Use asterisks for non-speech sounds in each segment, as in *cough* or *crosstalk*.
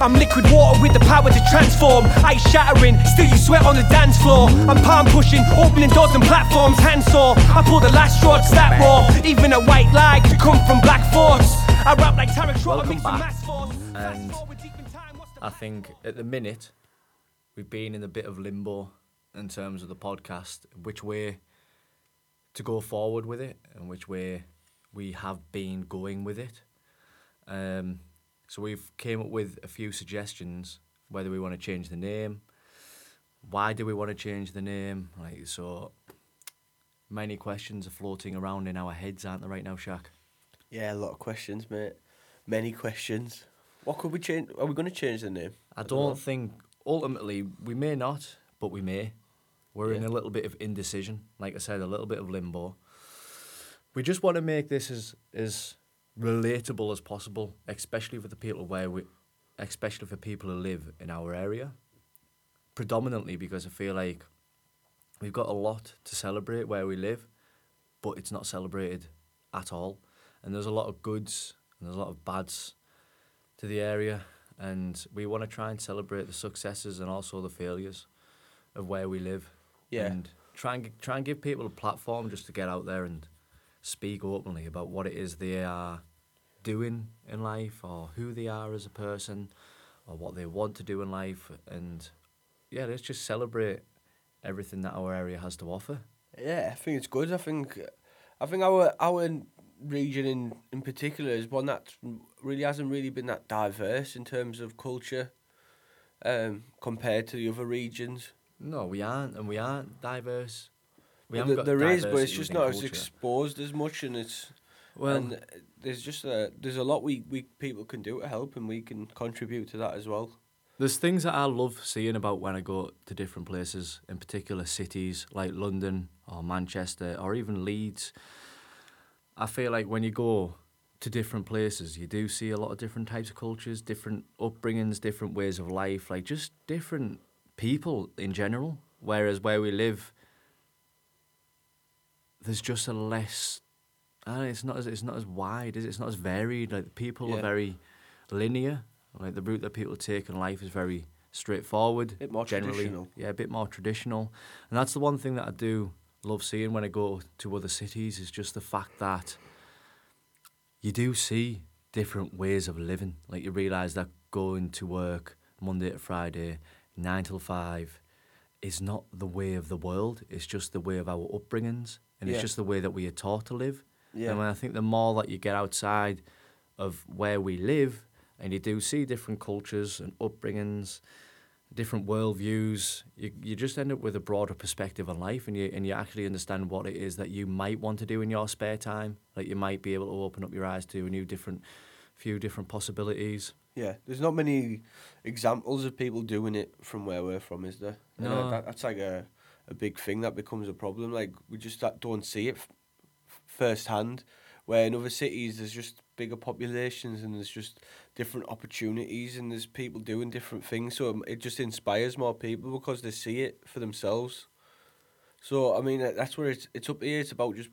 I'm liquid water with the power to transform. Ice shattering, still you sweat on the dance floor. I'm palm pushing, opening doors and platforms, handsaw. I pull the last straw, it's that raw. Even a white lie could come from black thoughts. I rap like Tariq Trotter, Welcome mix some back. mass force. And Fast forward deep in time, what's the I think at the minute we've been in a bit of limbo in terms of the podcast, which way to go forward with it and which way we have been going with it. Um, so we've came up with a few suggestions whether we want to change the name, why do we want to change the name, like so. Many questions are floating around in our heads, aren't there, right now, Shaq? Yeah, a lot of questions, mate. Many questions. What could we change? Are we going to change the name? I don't don't think ultimately we may not, but we may. We're in a little bit of indecision, like I said, a little bit of limbo. We just want to make this as as relatable as possible, especially for the people where we, especially for people who live in our area. Predominantly because I feel like we've got a lot to celebrate where we live, but it's not celebrated at all. And there's a lot of goods and there's a lot of bads to the area, and we want to try and celebrate the successes and also the failures of where we live. Yeah. And try and try and give people a platform just to get out there and speak openly about what it is they are doing in life or who they are as a person or what they want to do in life and yeah let's just celebrate everything that our area has to offer Yeah, I think it's good. I think, I think our our region in in particular is one that really hasn't really been that diverse in terms of culture, um, compared to the other regions. no we aren't and we aren't diverse we Well, haven't th- got there is, but it's just not as exposed as much, and it's well and uh, there's just a there's a lot we, we people can do to help, and we can contribute to that as well. There's things that I love seeing about when I go to different places, in particular cities like London or Manchester or even Leeds. I feel like when you go to different places, you do see a lot of different types of cultures, different upbringings, different ways of life, like just different people in general. Whereas where we live, there's just a less. Know, it's not as it's not as wide, is it? It's not as varied. Like the people Yeah. are very linear. Like the route that people take in life is very straightforward. Bit more generally. traditional. Yeah, a bit more traditional. And that's the one thing that I do love seeing when I go to other cities is just the fact that you do see different ways of living. Like you realise that going to work Monday to Friday, nine till five, is not the way of the world. It's just the way of our upbringings, and Yeah. it's just the way that we are taught to live. Yeah. And I think the more that you get outside of where we live, and you do see different cultures and upbringings, different worldviews, you, you just end up with a broader perspective on life and you, and you actually understand what it is that you might want to do in your spare time. Like you might be able to open up your eyes to a new different, few different possibilities. Yeah, there's not many examples of people doing it from where we're from, is there? No. that, that's like a, a big thing that becomes a problem. Like we just don't see it firsthand. Where in other cities there's just bigger populations and there's just different opportunities and there's people doing different things. So um, it just inspires more people because they see it for themselves. So I mean that's where it's it's up here. It's about just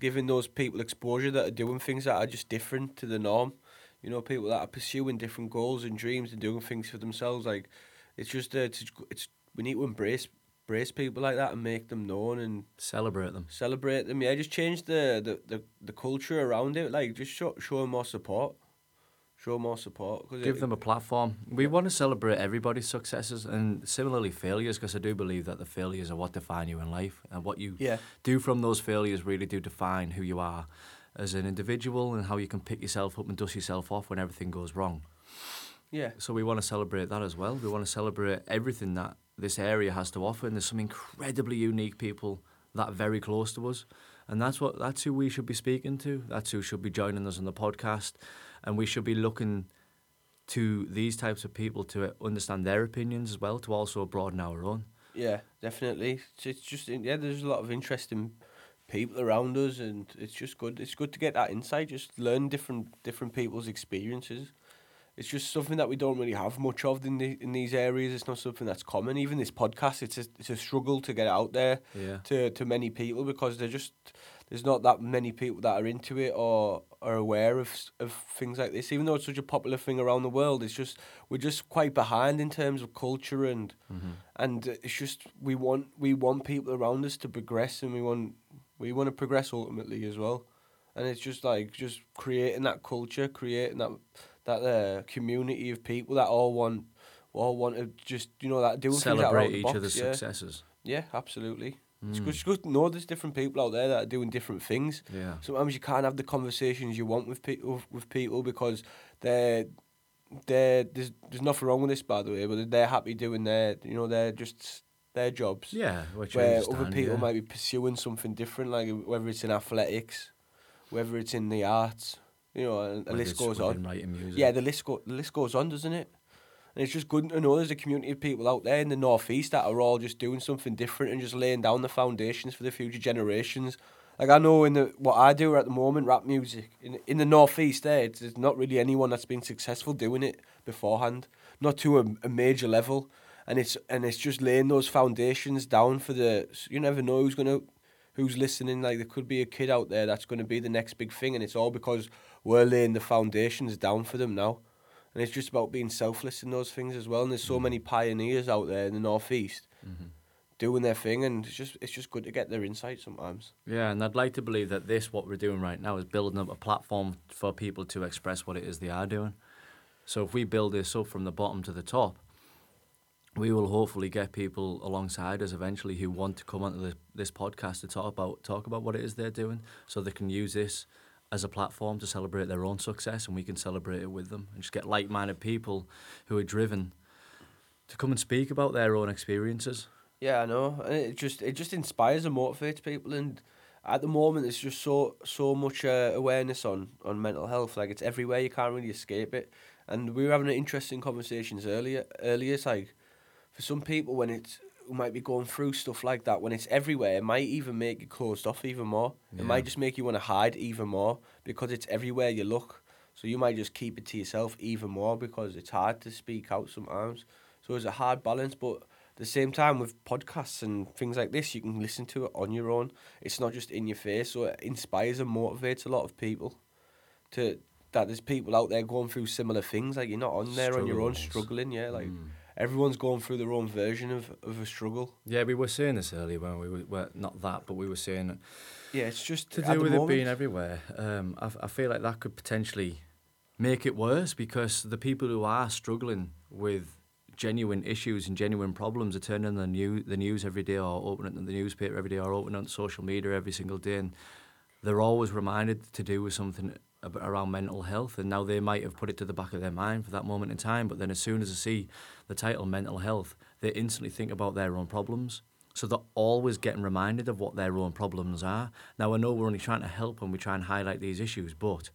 giving those people exposure that are doing things that are just different to the norm. You know, people that are pursuing different goals and dreams and doing things for themselves. Like, it's just uh, it's, it's we need to embrace embrace people like that and make them known and Celebrate them. celebrate them. Yeah, just change the the, the, the culture around it. Like, just show show 'em more support. Show more support. Cause Give it, them a platform. We want to celebrate everybody's successes and similarly failures because I do believe that the failures are what define you in life and what you Yeah. do from those failures really do define who you are as an individual and how you can pick yourself up and dust yourself off when everything goes wrong. Yeah. So we want to celebrate that as well. We want to celebrate everything that this area has to offer, and there's some incredibly unique people that are very close to us, and that's what that's who we should be speaking to. That's who should be joining us on the podcast, and we should be looking to these types of people to understand their opinions as well, to also broaden our own. Yeah, definitely. It's, it's just yeah, there's a lot of interesting people around us, and it's just good. It's good to get that insight. Just learn different different people's experiences. It's just something that we don't really have much of in the, in these areas. It's not something that's common. Even this podcast, it's a, it's a struggle to get out there Yeah. to to many people because they're just there's not that many people that are into it or are aware of of things like this. Even though it's such a popular thing around the world, it's just we're just quite behind in terms of culture and and uh, it's just we want we want people around us to progress and we want we want to progress ultimately as well. And it's just like just creating that culture, creating that that uh, community of people that all want all want to just you know that things are Celebrate the each box, other's yeah. successes. Yeah, absolutely. It's, Mm. good, it's good to know there's different people out there that are doing different things. Yeah. Sometimes you can't have the conversations you want with people with people because they're they're there's there's nothing wrong with this by the way, but they're happy doing their you know they're just their jobs. Yeah, which Where other people yeah. might be pursuing something different, like whether it's in athletics, whether it's in the arts, you know, and the list goes on. writing music. Yeah, the list go the list goes on, doesn't it? And it's just good to know there's a community of people out there in the northeast that are all just doing something different and just laying down the foundations for the future generations. Like I know in the what I do at the moment, rap music in in the northeast there, it's, there's not really anyone that's been successful doing it beforehand, not to a, a major level, and it's and it's just laying those foundations down for the. You never know who's gonna, who's listening. Like there could be a kid out there that's gonna be the next big thing, and it's all because we're laying the foundations down for them now. And it's just about being selfless in those things as well. And there's so many pioneers out there in the northeast mm-hmm. doing their thing, and it's just it's just good to get their insight sometimes. Yeah, and I'd like to believe that this, what we're doing right now, is building up a platform for people to express what it is they are doing. So if we build this up from the bottom to the top, we will hopefully get people alongside us eventually who want to come onto this, this podcast to talk about talk about what it is they're doing, so they can use this as a platform to celebrate their own success, and we can celebrate it with them, and just get like-minded people who are driven to come and speak about their own experiences. Yeah, I know. And it just it just inspires and motivates people. And at the moment, there's just so so much uh, awareness on on mental health. Like it's everywhere. You can't really escape it. And we were having interesting conversations earlier. Earlier, it's like for some people when it's who might be going through stuff like that when it's everywhere it might even make you closed off even more. It might just make you want to hide even more because it's everywhere you look. So you might just keep it to yourself even more because it's hard to speak out sometimes. So it's a hard balance but at the same time with podcasts and things like this you can listen to it on your own. It's not just in your face so it inspires and motivates a lot of people to that there's people out there going through similar things like you're not on there on your own struggling yeah like Mm. Everyone's going through their own version of, of a struggle Yeah, we were saying this earlier when we were well, not that, but we were saying yeah it's just to do with moment, it being everywhere. Um, I, I feel like that could potentially make it worse because the people who are struggling with genuine issues and genuine problems are turning the news, the news every day, or opening the newspaper every day, or opening on social media every single day, and they're always reminded to do with something around mental health. And now they might have put it to the back of their mind for that moment in time, but then as soon as they see the title mental health, they instantly think about their own problems. So they're always getting reminded of what their own problems are. Now I know we're only trying to help when we try and highlight these issues, but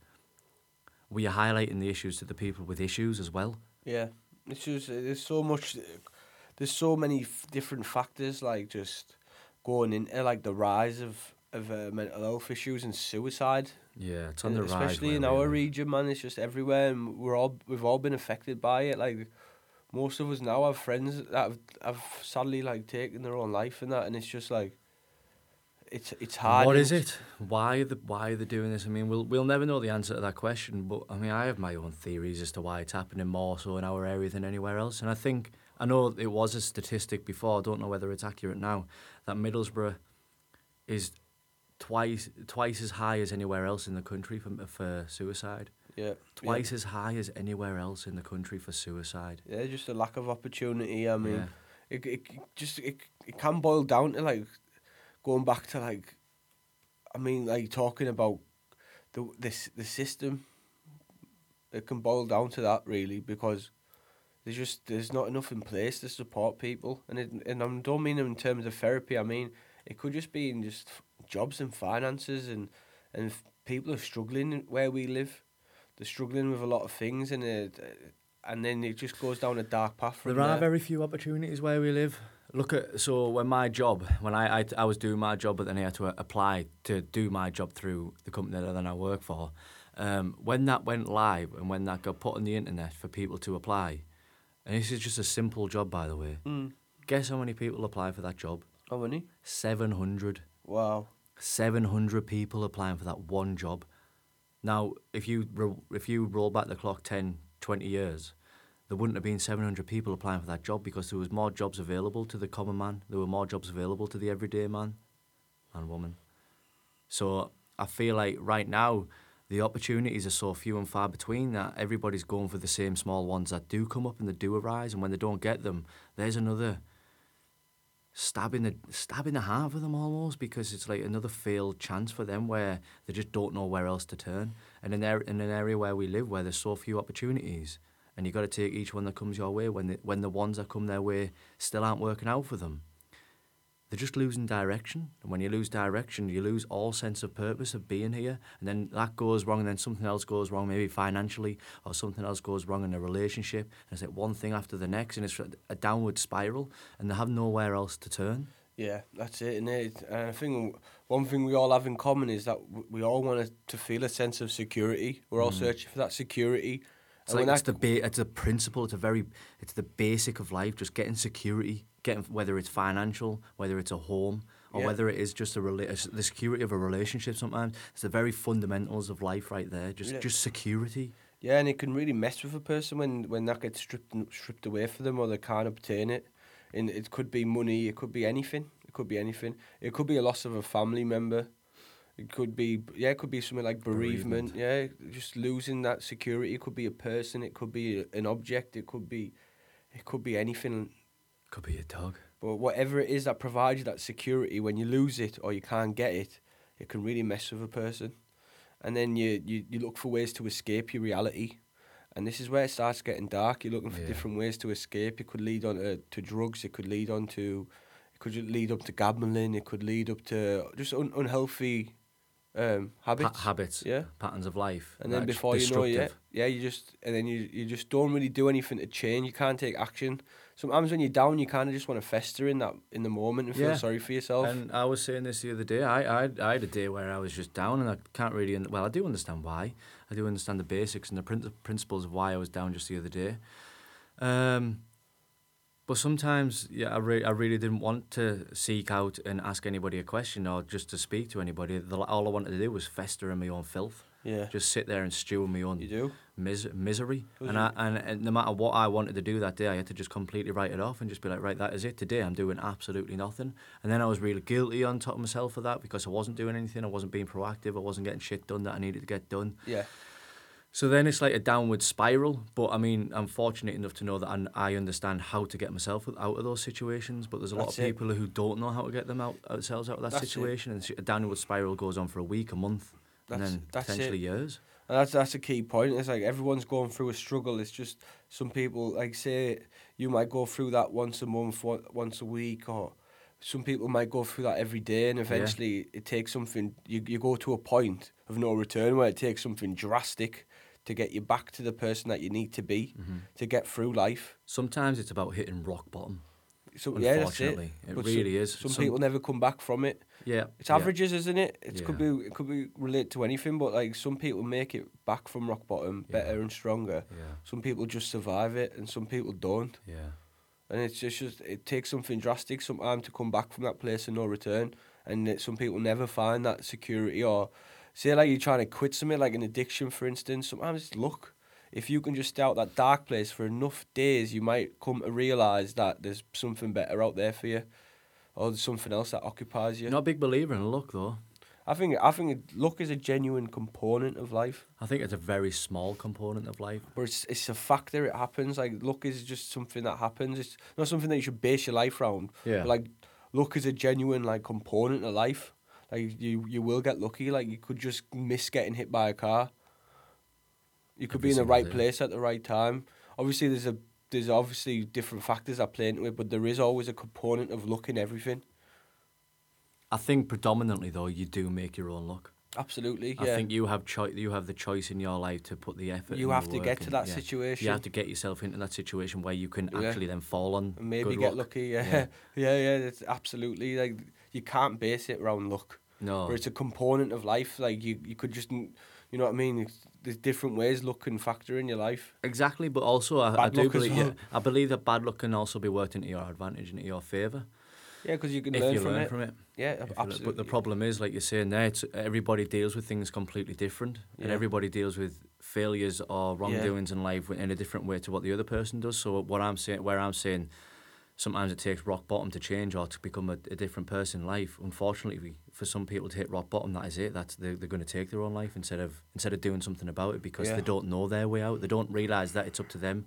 we are highlighting the issues to the people with issues as well. yeah just there's so much there's so many f- different factors like just going into like the rise of of uh, mental health issues and suicide Yeah, it's on the rise. especially in our region man it's just everywhere and we're all we've all been affected by it like most of us now have friends that have, have sadly like taken their own life and that and it's just like it's it's hard What is it? Why are the why are they doing this? I mean, we'll we'll never know the answer to that question. But I mean, I have my own theories as to why it's happening more so in our area than anywhere else. And I think I know it was a statistic before. I don't know whether it's accurate now. That Middlesbrough is twice twice as high as anywhere else in the country for for suicide. yeah Twice as high as anywhere else in the country for suicide. yeah. yeah just a lack of opportunity I mean yeah. it, it it just it, it can boil down to like going back to like I mean like talking about the this the system it can boil down to that really because there's just there's not enough in place to support people and it, and I don't mean in terms of therapy I mean it could just be in just jobs and finances and and people are struggling where we live they're struggling with a lot of things and it and then it just goes down a dark path There are there. very few opportunities where we live. Look at so when my job when I, I I was doing my job, but then I had to uh, apply to do my job through the company that then I work for. Um, when that went live and when that got put on the internet for people to apply, and this is just a simple job by the way. Mm. Guess how many people apply for that job? Oh, How many? Seven hundred. Wow. Seven hundred people applying for that one job. Now, if you if you roll back the clock 10, 20 years, there wouldn't have been 700 people applying for that job because there was more jobs available to the common man. There were more jobs available to the everyday man and woman. So I feel like right now the opportunities are so few and far between that everybody's going for the same small ones that do come up and that do arise, and when they don't get them, there's another stab in the stab in the heart for them almost because it's like another failed chance for them where they just don't know where else to turn. And in there in an area where we live where there's so few opportunities, and you've got to take each one that comes your way when the, when the ones that come their way still aren't working out for them they're just losing direction. And when you lose direction, you lose all sense of purpose of being here. And then that goes wrong, and then something else goes wrong, maybe financially, or something else goes wrong in a relationship. And it's like one thing after the next, and it's a downward spiral, and they have nowhere else to turn. Yeah, that's it, and it. And I think one thing we all have in common is that we all want to feel a sense of security. We're all mm. searching for that security. It's like it's the ba- it's a principle. It's a very it's the basic of life. Just getting security, getting whether it's financial, whether it's a home, or yeah. whether it is just a, rela- the security of a relationship. Sometimes it's the very fundamentals of life right there. Just yeah. just security. Yeah, and it can really mess with a person when when that gets stripped stripped away from them or they can't obtain it. And it could be money. It could be anything. It could be anything. It could be a loss of a family member. It could be yeah, it could be something like bereavement. bereavement. Yeah, just losing that security. It could be a person. It could be an object. It could be, it could be anything. Could be a dog. But whatever it is that provides you that security, when you lose it or you can't get it, it can really mess with a person. And then you, you, you look for ways to escape your reality. And this is where it starts getting dark. You're looking for yeah. different ways to escape. It could lead on to, to drugs. It could lead on to, it could lead up to gambling. It could lead up to just un- unhealthy um, habits. Pa- habits, yeah, patterns of life, and then before you know it, yeah, you just and then you you just don't really do anything to change. You can't take action. Sometimes when you're down, you kind of just want to fester in that in the moment and feel yeah. sorry for yourself. And I was saying this the other day. I, I I had a day where I was just down, and I can't really. Well, I do understand why. I do understand the basics and the prin- principles of why I was down just the other day. Um, but sometimes, yeah, I, re- I really didn't want to seek out and ask anybody a question or just to speak to anybody. The, all I wanted to do was fester in my own filth. Yeah. Just sit there and stew my own you do? Mis- misery. and, I, and, and no matter what I wanted to do that day, I had to just completely write it off and just be like, right, that is it. Today I'm doing absolutely nothing. And then I was really guilty on top of myself for that because I wasn't doing anything. I wasn't being proactive. I wasn't getting shit done that I needed to get done. Yeah. So then it's like a downward spiral. But I mean, I'm fortunate enough to know that I, I understand how to get myself out of those situations. But there's a That's lot of people who don't know how to get them out themselves out of that that's situation, it. and a downward spiral goes on for a week, a month, that's, and then potentially it. years. And that's that's a key point. It's like everyone's going through a struggle. It's just some people, like say, you might go through that once a month, once a week, or some people might go through that every day, and eventually yeah. it takes something. You you go to a point of no return where it takes something drastic to get you back to the person that you need to be mm-hmm. to get through life. Sometimes it's about hitting rock bottom. So, yeah, unfortunately, it. it really some, is. Some, some, people never come back from it. Yeah, it's averages, yeah. isn't it? It yeah. could be it could be related to anything, but like some people make it back from rock bottom better and stronger. Yeah. Some people just survive it, and some people don't. Yeah. And it's just, just it takes something drastic sometimes to come back from that place and no return, and it, some people never find that security or say like you're trying to quit something like an addiction for instance sometimes it's luck if you can just stay out that dark place for enough days you might come to realize that there's something better out there for you or there's something else that occupies you not a big believer in luck though I think I think luck is a genuine component of life. I think it's a very small component of life. But it's it's a factor. It happens. Like luck is just something that happens. It's not something that you should base your life around. Yeah. Like luck is a genuine like component of life. Like you, you will get lucky. Like you could just miss getting hit by a car. You could be in the right day. place at the right time. Obviously, there's a there's obviously different factors that play into it, but there is always a component of luck in everything. I think predominantly though, you do make your own luck. Absolutely, yeah. I think you have cho- you have the choice in your life to put the effort. You have to get to that yeah. situation. You have to get yourself into that situation where you can yeah. actually then fall on. maybe get luck. lucky. Yeah, yeah, *laughs* yeah. yeah it's absolutely like you can't base it around luck. No. Where it's a component of life. Like you, you could just, you know what I mean. It's, there's different ways luck can factor in your life. Exactly, but also I, I do believe well. yeah, I believe that bad luck can also be worked into your advantage, and into your favour. Yeah, because you can if learn, you from, learn it. from it. Yeah, If absolutely. But the problem is, like you're saying there, it's, everybody deals with things completely different, and everybody deals with failures or wrongdoings in life in a different way to what the other person does. So what I'm saying, where I'm saying, sometimes it takes rock bottom to change or to become a, a different person in life. Unfortunately, we, for some people to hit rock bottom, that is it. That's they're, they're going to take their own life instead of instead of doing something about it because Yeah. they don't know their way out. They don't realize that it's up to them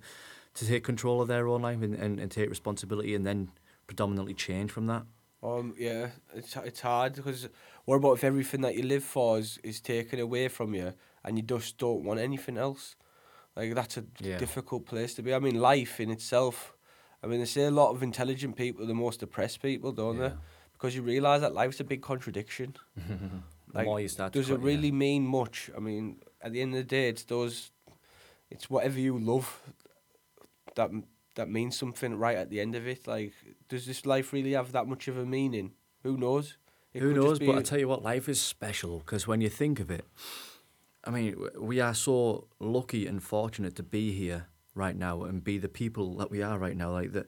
to take control of their own life and, and, and take responsibility and then predominantly change from that. Um, yeah, it's it's hard because what about if everything that you live for is, is taken away from you and you just don't want anything else? Like that's a Yeah. difficult place to be. I mean, life in itself. I mean, they say a lot of intelligent people are the most depressed people, don't Yeah. they? Because you realise that life's a big contradiction. *laughs* Like, more you start to Does it cut- yeah. really mean much? I mean, at the end of the day, it's those, it's whatever you love, that that means something right at the end of it. Like, does this life really have that much of a meaning? Who knows? It Who knows? But a- I tell you what, life is special because when you think of it, I mean, we are so lucky and fortunate to be here right now and be the people that we are right now. Like that,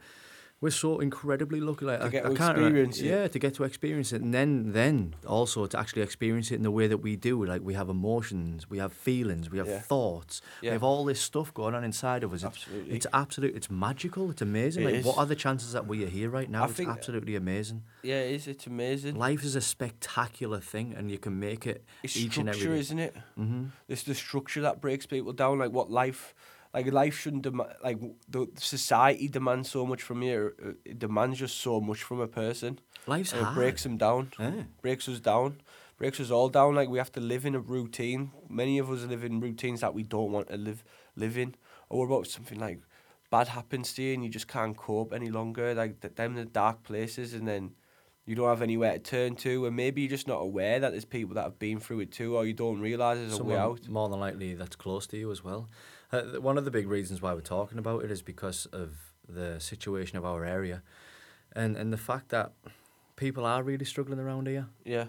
we're so incredibly lucky. Like To I, get I can't it. Yeah, to get to experience it, and then then also to actually experience it in the way that we do. Like we have emotions, we have feelings, we have Yeah. thoughts, we have all this stuff going on inside of us. It's, Absolutely. it's absolute. It's magical. It's amazing. It like is. what are the chances that we are here right now? I it's think- absolutely amazing. yeah, it is. It's amazing. Life is a spectacular thing, and you can make it It's each and every structure, isn't it? Mm-hmm. It's the structure that breaks people down. Like what life, like life shouldn't demand. Like the society demands so much from you. uh, It demands just so much from a person. Life's and it hard. breaks them down. Yeah. breaks us down, breaks us all down. Like we have to live in a routine. Many of us live in routines that we don't want to live live in. Or what about something like bad happens to you and you just can't cope any longer? Like th- them the dark places, and then you don't have anywhere to turn to, and maybe you're just not aware that there's people that have been through it too, or you don't realise there's a way out. more than likely that's close to you as well. Uh, one of the big reasons why we're talking about it is because of the situation of our area, and and the fact that people are really struggling around here. Yeah,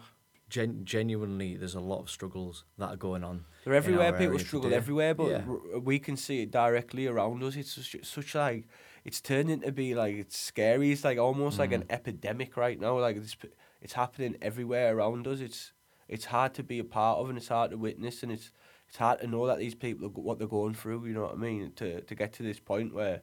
Gen- genuinely, there's a lot of struggles that are going on. they're everywhere. People struggle today. everywhere, but Yeah. r- we can see it directly around us. It's such, such like it's turning to be like it's scary. It's like almost like an Mm. epidemic right now. Like it's it's happening everywhere around us. It's it's hard to be a part of and it's hard to witness and it's it's hard to know that these people are, what they're going through. You know what I mean? To to get to this point where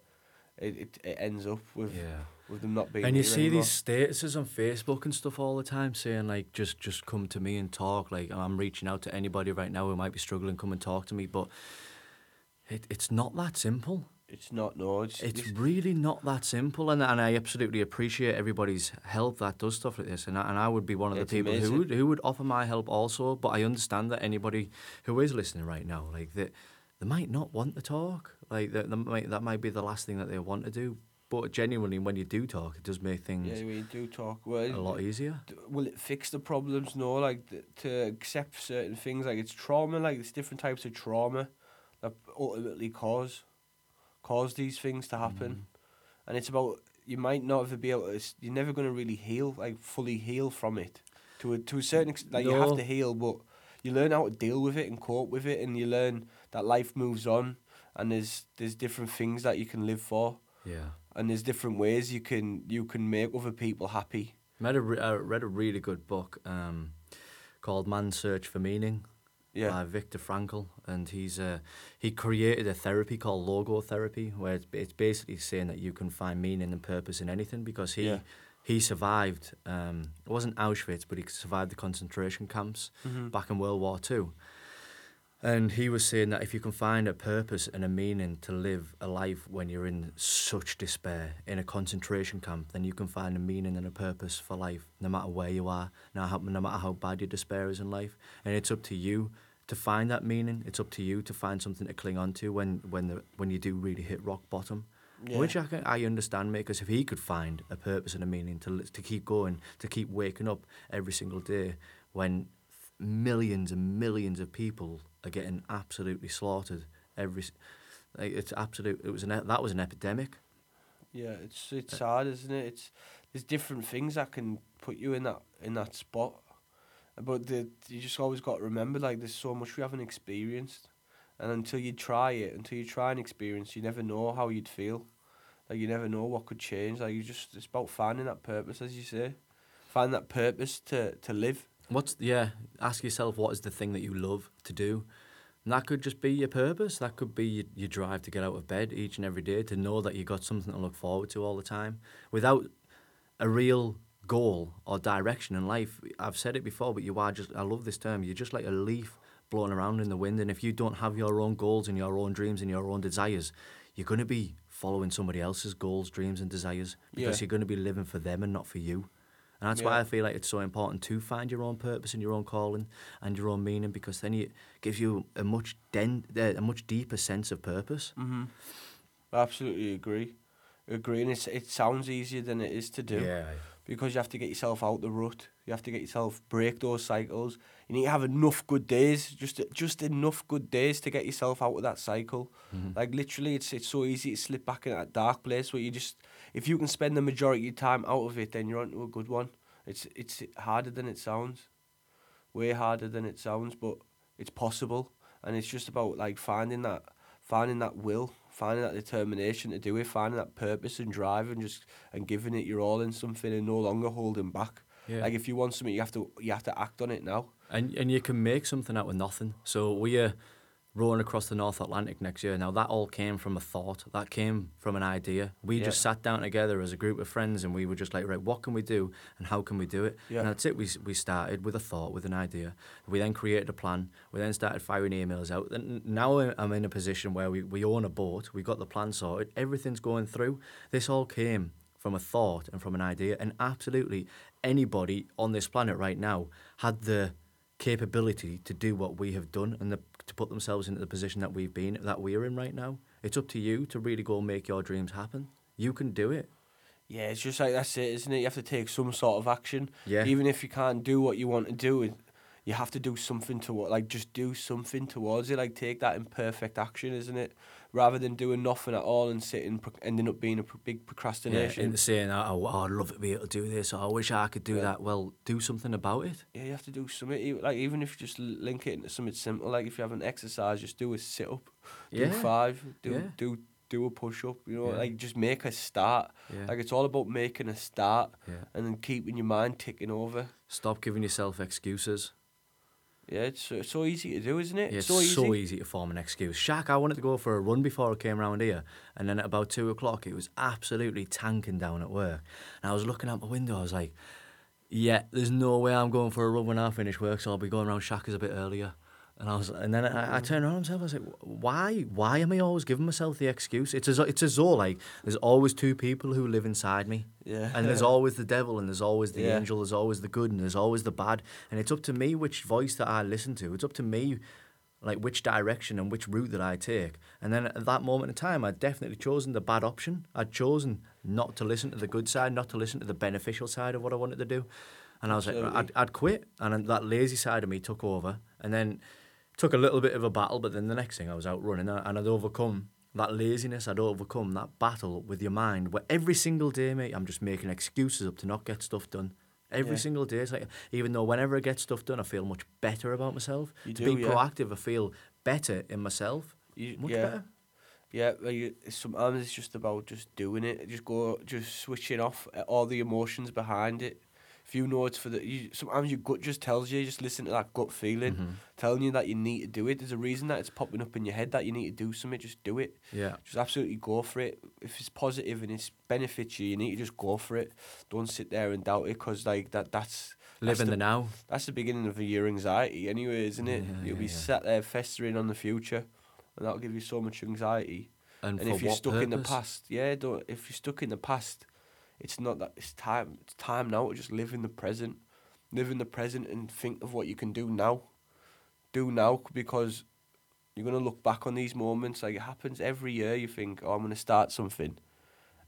it it, it ends up with Yeah. with them not being. And you see anymore. these statuses on Facebook and stuff all the time saying like just just come to me and talk like I'm reaching out to anybody right now who might be struggling come and talk to me but it, it's not that simple. It's not no. It's, It's it's really not that simple and and I absolutely appreciate everybody's help that does stuff like this and I, and I would be one of the people amazing. who would who would offer my help also but I understand that anybody who is listening right now like that they might not want to talk like that that might that might be the last thing that they want to do but genuinely when you do talk it does make things yeah, we do talk. Well, a lot easier. will it fix the problems? No, like th- to accept certain things, like it's trauma, like it's different types of trauma that ultimately cause cause these things to happen, and it's about you might not ever be able. To, you're never going to really heal, like fully heal from it. To a to a certain extent, like you have to heal, but you learn how to deal with it and cope with it, and you learn that life moves on, and there's there's different things that you can live for, Yeah. and there's different ways you can you can make other people happy. I read a, re- I read a really good book um, called Man's Search for Meaning Yeah. by Viktor Frankl, and he's uh, he created a therapy called logotherapy, where it's, it's basically saying that you can find meaning and purpose in anything because he Yeah. he survived. Um, it wasn't Auschwitz, but he survived the concentration camps Mhm. back in World War Two. And he was saying that if you can find a purpose and a meaning to live a life when you're in such despair in a concentration camp, then you can find a meaning and a purpose for life no matter where you are, no, matter how bad your despair is in life. And it's up to you to find that meaning. It's up to you to find something to cling on to when, when, the, when you do really hit rock bottom. Yeah. Which I, can, I understand, mate, because if he could find a purpose and a meaning to, to keep going, to keep waking up every single day when millions and millions of people are getting absolutely slaughtered every it's absolute it was an that was an epidemic Yeah, it's it's hard, isn't it? It's there's different things that can put you in that in that spot, but the, you just always got to remember like there's so much we haven't experienced, and until you try it, until you try and experience, you never know how you'd feel. Like you never know what could change. Like you just it's about finding that purpose, as you say, find that purpose to to live. What's yeah? Ask yourself what is the thing that you love to do. And that could just be your purpose. That could be your, your drive to get out of bed each and every day, to know that you got something to look forward to all the time. Without a real goal or direction in life, I've said it before, but you are just, I love this term, you're just like a leaf blowing around in the wind. And if you don't have your own goals and your own dreams and your own desires, you're going to be following somebody else's goals, dreams, and desires because Yeah. you're going to be living for them and not for you. And that's why I feel like it's so important to find your own purpose and your own calling and your own meaning because then it gives you a much den- uh, a much deeper sense of purpose. Mm-hmm. I absolutely agree. Agree, and it's, it sounds easier than it is to do. Because you have to get yourself out the rut. You have to get yourself break those cycles. You need to have enough good days, just just enough good days to get yourself out of that cycle. Mhm. Like literally, it's it's so easy to slip back in that dark place where you just if you can spend the majority of your time out of it, then you're onto a good one. It's it's harder than it sounds, way harder than it sounds, but it's possible, and it's just about like finding that finding that will, finding that determination to do it, finding that purpose and drive, and just and giving it your all in something, and no longer holding back. Yeah. Like if you want something, you have to you have to act on it now. and and you can make something out of nothing. So we're uh, rowing across the North Atlantic next year. Now that all came from a thought. That came from an idea. We Yeah. just sat down together as a group of friends, and we were just like, right, what can we do, and how can we do it? Yeah. And that's it. We we started with a thought, with an idea. We then created a plan. We then started firing emails out. And now I'm in a position where we we own a boat. We got the plan sorted. Everything's going through. This all came from a thought and from an idea. And absolutely anybody on this planet right now had the capability to do what we have done and the, to put themselves into the position that we've been that we're in right now. It's up to you to really go and make your dreams happen. You can do it. Yeah, it's just like that's it, isn't it? You have to take some sort of action. Yeah. Even if you can't do what you want to do, you have to do something to like just do something towards it. Like take that imperfect action, isn't it? Rather than doing nothing at all and sitting, ending up being a big Yeah, procrastination. and saying, oh, oh, I'd love to be able to do this, I wish I could do Yeah. that. Well, do something about it. Yeah, you have to do something. Like even if you just link it into something simple, like if you have an exercise, just do a sit up, yeah. do five, do Yeah. do do a push up. You know, Yeah. like just make a start. Yeah. Like it's all about making a start yeah. and then keeping your mind ticking over. Stop giving yourself excuses. Yeah, it's so, so easy to do, isn't it? Yeah, it's so easy. so easy to form an excuse. Shaq, I wanted to go for a run before I came round here, and then at about two o'clock, it was absolutely tanking down at work. And I was looking out my window, I was like, yeah, there's no way I'm going for a run when I finish work, so I'll be going around Shaka's a bit earlier. And I was, and then I, I turned around and myself, I was like, why, why am I always giving myself the excuse? It's as, it's as though like there's always two people who live inside me, Yeah. and there's *laughs* always the devil, and there's always the Yeah. angel, there's always the good, and there's always the bad, and it's up to me which voice that I listen to. It's up to me, like which direction and which route that I take. And then at that moment in time, I'd definitely chosen the bad option. I'd chosen not to listen to the good side, not to listen to the beneficial side of what I wanted to do. And I was like, I'd, I'd quit, and that lazy side of me took over, and then took a little bit of a battle. But then the next thing, I was out running, and I'd overcome that laziness. I'd overcome that battle with your mind. Where every single day, mate, I'm just making excuses up to not get stuff done. Every Yeah. single day, it's like even though whenever I get stuff done, I feel much better about myself. You to do, be yeah. proactive, I feel better in myself. You- Much yeah. better. Yeah, like you, sometimes it's just about just doing it. Just go, just switching off uh, all the emotions behind it. If you know it's for the, you, sometimes your gut just tells you. Just listen to that gut feeling, Mm-hmm. telling you that you need to do it. There's a reason that it's popping up in your head that you need to do something. Just do it. Yeah. Just absolutely go for it. If it's positive and it's benefits you, you need to just go for it. Don't sit there and doubt it, cause like that, that's living that's the, the now. that's the beginning of your anxiety, anyway, isn't it? Yeah, You'll yeah, be yeah. sat there festering on the future, and that'll give you so much anxiety. And, And if you're stuck in the past, yeah, don't. If you're stuck in the past, it's not that. It's time. It's time now to just live in the present, live in the present, and think of what you can do now. Do now because you're gonna look back on these moments. Like it happens every year. You think, oh, I'm gonna start something,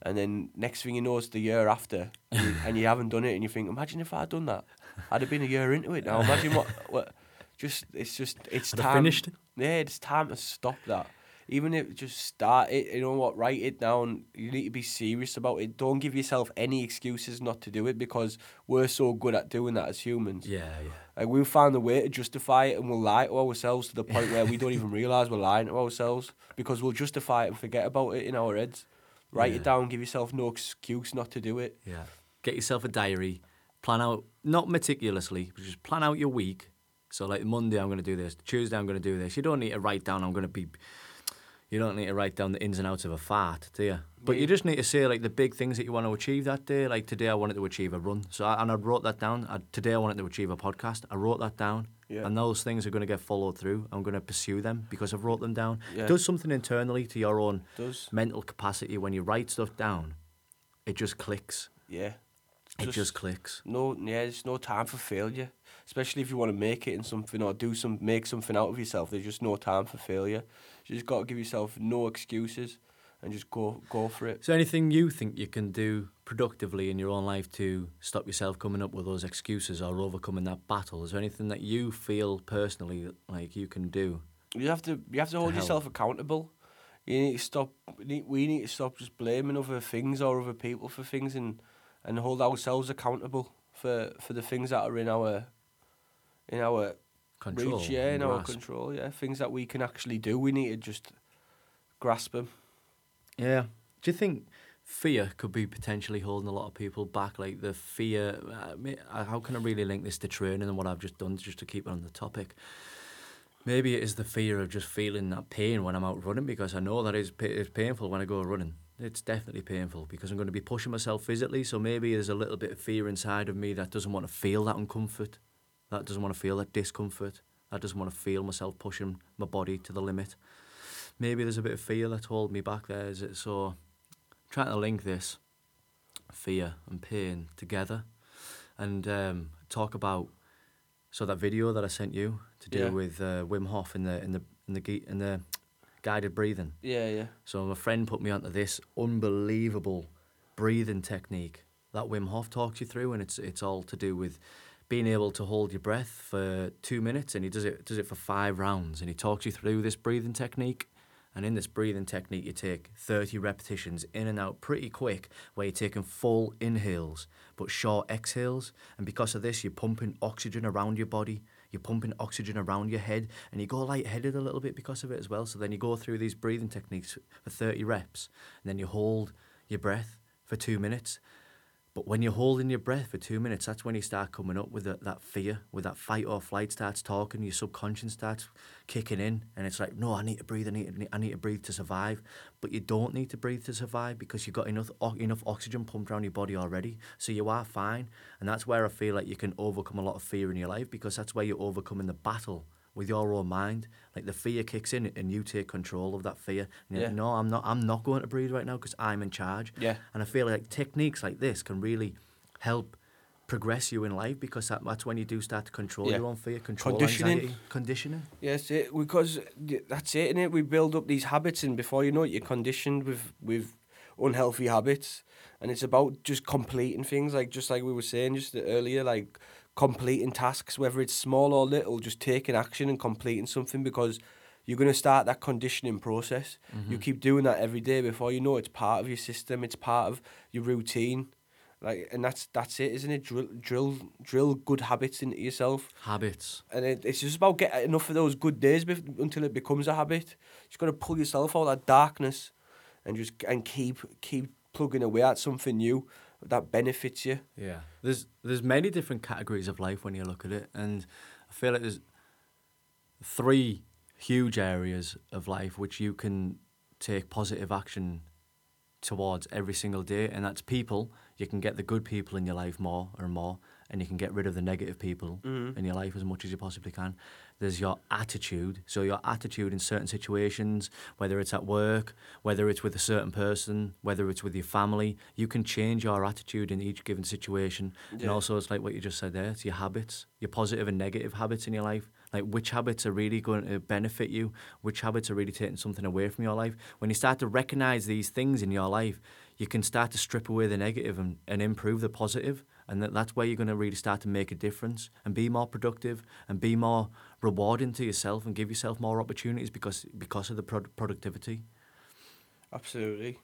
and then next thing you know, it's the year after, and you, and you haven't done it, and you think, imagine if I'd done that. I'd have been a year into it now. Imagine what. what just it's just it's I'd time. finished. Yeah, it's time to stop that. Even if just start it, you know what, write it down. You need to be serious about it. Don't give yourself any excuses not to do it because we're so good at doing that as humans. Yeah, yeah. Like we've found a way to justify it and we'll lie to ourselves to the point where we don't even *laughs* realise we're lying to ourselves because we'll justify it and forget about it in our heads. Write Yeah. it down. Give yourself no excuse not to do it. Yeah. Get yourself a diary. Plan out, not meticulously, but just plan out your week. So, like Monday, I'm going to do this. Tuesday, I'm going to do this. You don't need to write down, I'm going to be. You don't need to write down the ins and outs of a fart, do you? But you just need to say like the big things that you want to achieve that day. Like today, I wanted to achieve a run, so I, and I wrote that down. I, today, I wanted to achieve a podcast. I wrote that down, Yeah. and those things are going to get followed through. I'm going to pursue them because I've wrote them down. Yeah. It does something internally to your own Does mental capacity when you write stuff down. It just clicks. yeah. It just clicks. No, yeah, there's no time for failure. Especially if you want to make it in something or do some, make something out of yourself. There's just no time for failure. You just got to give yourself no excuses and just go, go for it. So, anything you think you can do productively in your own life to stop yourself coming up with those excuses or overcoming that battle? Is there anything that you feel personally that, like you can do? You have to, you have to hold help. yourself accountable. You need to stop. We need, we need to stop just blaming other things or other people for things and, and hold ourselves accountable for, for the things that are in our, in our Control. reach, yeah, in our control, yeah. Things that we can actually do. We need to just grasp them. Yeah. Do you think fear could be potentially holding a lot of people back? Like the fear. How can I really link this to training and what I've just done just to keep it on the topic? Maybe it is the fear of just feeling that pain when I'm out running because I know that is pa- it's painful when I go running. It's definitely painful because I'm going to be pushing myself physically. So maybe there's a little bit of fear inside of me that doesn't want to feel that uncomfort, that doesn't want to feel that discomfort, that doesn't want to feel myself pushing my body to the limit. Maybe there's a bit of fear that's holding me back there. Is it so? I'm trying to link this fear and pain together, and um, talk about so that video that I sent you to do Yeah. with uh, Wim Hof in the in the in the in the guided breathing. Yeah, yeah. So my friend put me onto this unbelievable breathing technique that Wim Hof talks you through, and it's it's all to do with being able to hold your breath for two minutes, and he does it does it for five rounds, and he talks you through this breathing technique. And in this breathing technique, you take 30 repetitions in and out pretty quick, where you're taking full inhales but short exhales. And because of this, you're pumping oxygen around your body, you're pumping oxygen around your head, and you go lightheaded a little bit because of it as well. So then you go through these breathing techniques for 30 reps, and then you hold your breath for two minutes. But when you're holding your breath for two minutes, that's when you start coming up with that, that fear, with that fight or flight starts talking, your subconscious starts kicking in, and it's like, no, I need to breathe, I need to, I need to breathe to survive. But you don't need to breathe to survive because you've got enough enough oxygen pumped around your body already, so you are fine. And that's where I feel like you can overcome a lot of fear in your life because that's where you're overcoming the battle with your own mind. Like the fear kicks in, and you take control of that fear. And you're like, no, I'm not. I'm not going to breathe right now because I'm in charge. Yeah. And I feel like techniques like this can really help progress you in life because that, that's when you do start to control Yeah. your own fear, control Conditioning. anxiety, conditioning. Yes, it, because that's it, innit? We build up these habits, and before you know it, you're conditioned with with unhealthy habits, and it's about just completing things, like just like we were saying just earlier, like completing tasks, whether it's small or little, just taking action and completing something because you're going to start that conditioning process. You mm-hmm. keep doing that every day. Before you know, it's part of your system. It's part of your routine. Like, and that's that's it, isn't it? Drill, drill, drill good habits into yourself Habits. and it, it's just about getting enough of those good days bef- until it becomes a habit. You just got to pull yourself out of that darkness, and just and keep keep plugging away at something new that benefits you. Yeah. There's there's many different categories of life when you look at it, and I feel like there's three huge areas of life which you can take positive action towards every single day, and that's people. You can get the good people in your life more and more, and you can get rid of the negative people Mhm. in your life as much as you possibly can. There's your attitude. So your attitude in certain situations, whether it's at work, whether it's with a certain person, whether it's with your family, you can change your attitude in each given situation. And also, it's like what you just said there. It's your habits, your positive and negative habits in your life. Like which habits are really going to benefit you, which habits are really taking something away from your life. When you start to recognize these things in your life, you can start to strip away the negative and, and improve the positive and that, that's where you're going to really start to make a difference and be more productive and be more rewarding to yourself and give yourself more opportunities because because of the pro- productivity Absolutely,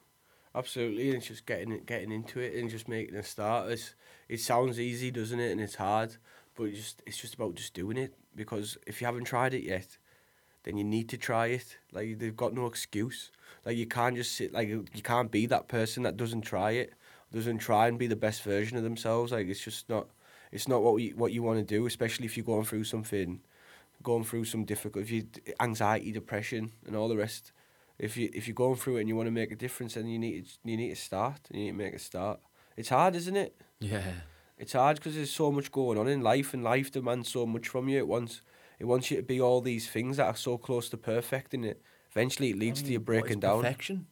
absolutely. And it's just getting it, getting into it and just making a start. It's, it sounds easy, doesn't it? And it's hard, but it's just it's just about just doing it because if you haven't tried it yet, then you need to try it. Like they've got no excuse. Like you can't just sit. Like you can't be that person that doesn't try it, doesn't try and be the best version of themselves. Like it's just not. It's not what you what you want to do, especially if you're going through something, going through some difficult, if you anxiety, depression, and all the rest. If you if you're going through it and you want to make a difference, then you need to, you need to start. You need to make a start. It's hard, isn't it? Yeah. It's hard because there's so much going on in life, and life demands so much from you. It wants it wants you to be all these things that are so close to perfect, and it eventually it leads I to you breaking is down. Perfection.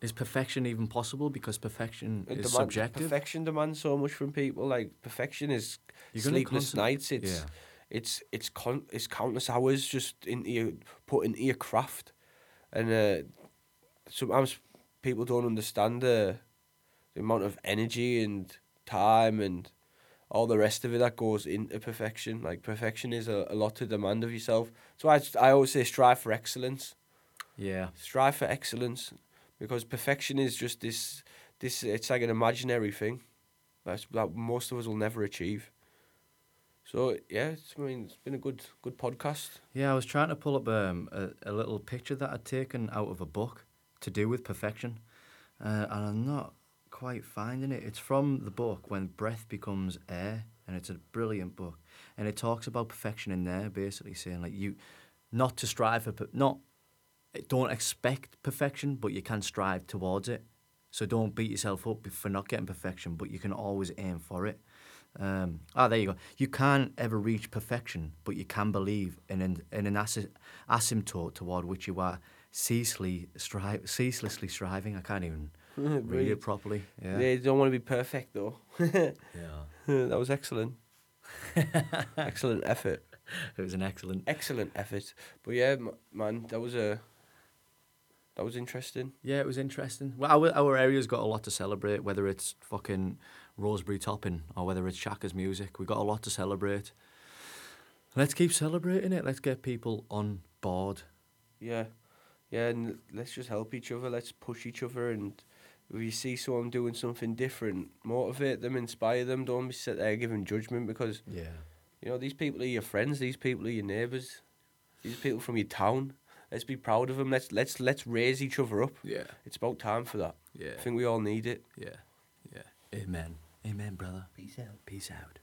Is perfection even possible? Because perfection It is demand- subjective. Perfection demands so much from people. Like perfection is You're sleepless nights. It's yeah. it's it's con- it's countless hours just into your put into your craft, and uh, sometimes people don't understand the the amount of energy and time and all the rest of it that goes into perfection. Like perfection is a, a lot to demand of yourself. So I I always say strive for excellence. Yeah. Strive for excellence, because perfection is just this this it's like an imaginary thing, that's that most of us will never achieve. So yeah, it's, I mean it's been a good good podcast. Yeah, I was trying to pull up um, a, a little picture that I'd taken out of a book to do with perfection, uh, and I'm not quite finding it. It's from the book When Breath Becomes Air, and it's a brilliant book, and it talks about perfection in there, basically saying like you, not to strive for, not, don't expect perfection, but you can strive towards it. So don't beat yourself up for not getting perfection, but you can always aim for it. Um, ah, there you go. You can't ever reach perfection, but you can believe in an, in an asy- asymptote toward which you are ceaselessly, stri- ceaselessly striving. I can't even *laughs* read it properly. Yeah. They don't want to be perfect though. *laughs* yeah. *laughs* that was excellent. excellent effort. It was an excellent. Excellent effort. But yeah, m- man, that was a that was interesting. Yeah, it was interesting. Well, our, our area's got a lot to celebrate, whether it's fucking Roseberry Topping or whether it's Shaka's music. We've got a lot to celebrate. Let's keep celebrating it. Let's get people on board. Yeah, yeah, and let's just help each other. Let's push each other, and if you see someone doing something different, motivate them, inspire them. Don't be sit there giving judgment because Yeah. you know these people are your friends. These people are your neighbours. These people from your town. Let's be proud of them. Let's let's let's raise each other up. Yeah. It's about time for that. Yeah. I think we all need it. Yeah. Yeah. Amen. Amen, brother. Peace out. Peace out.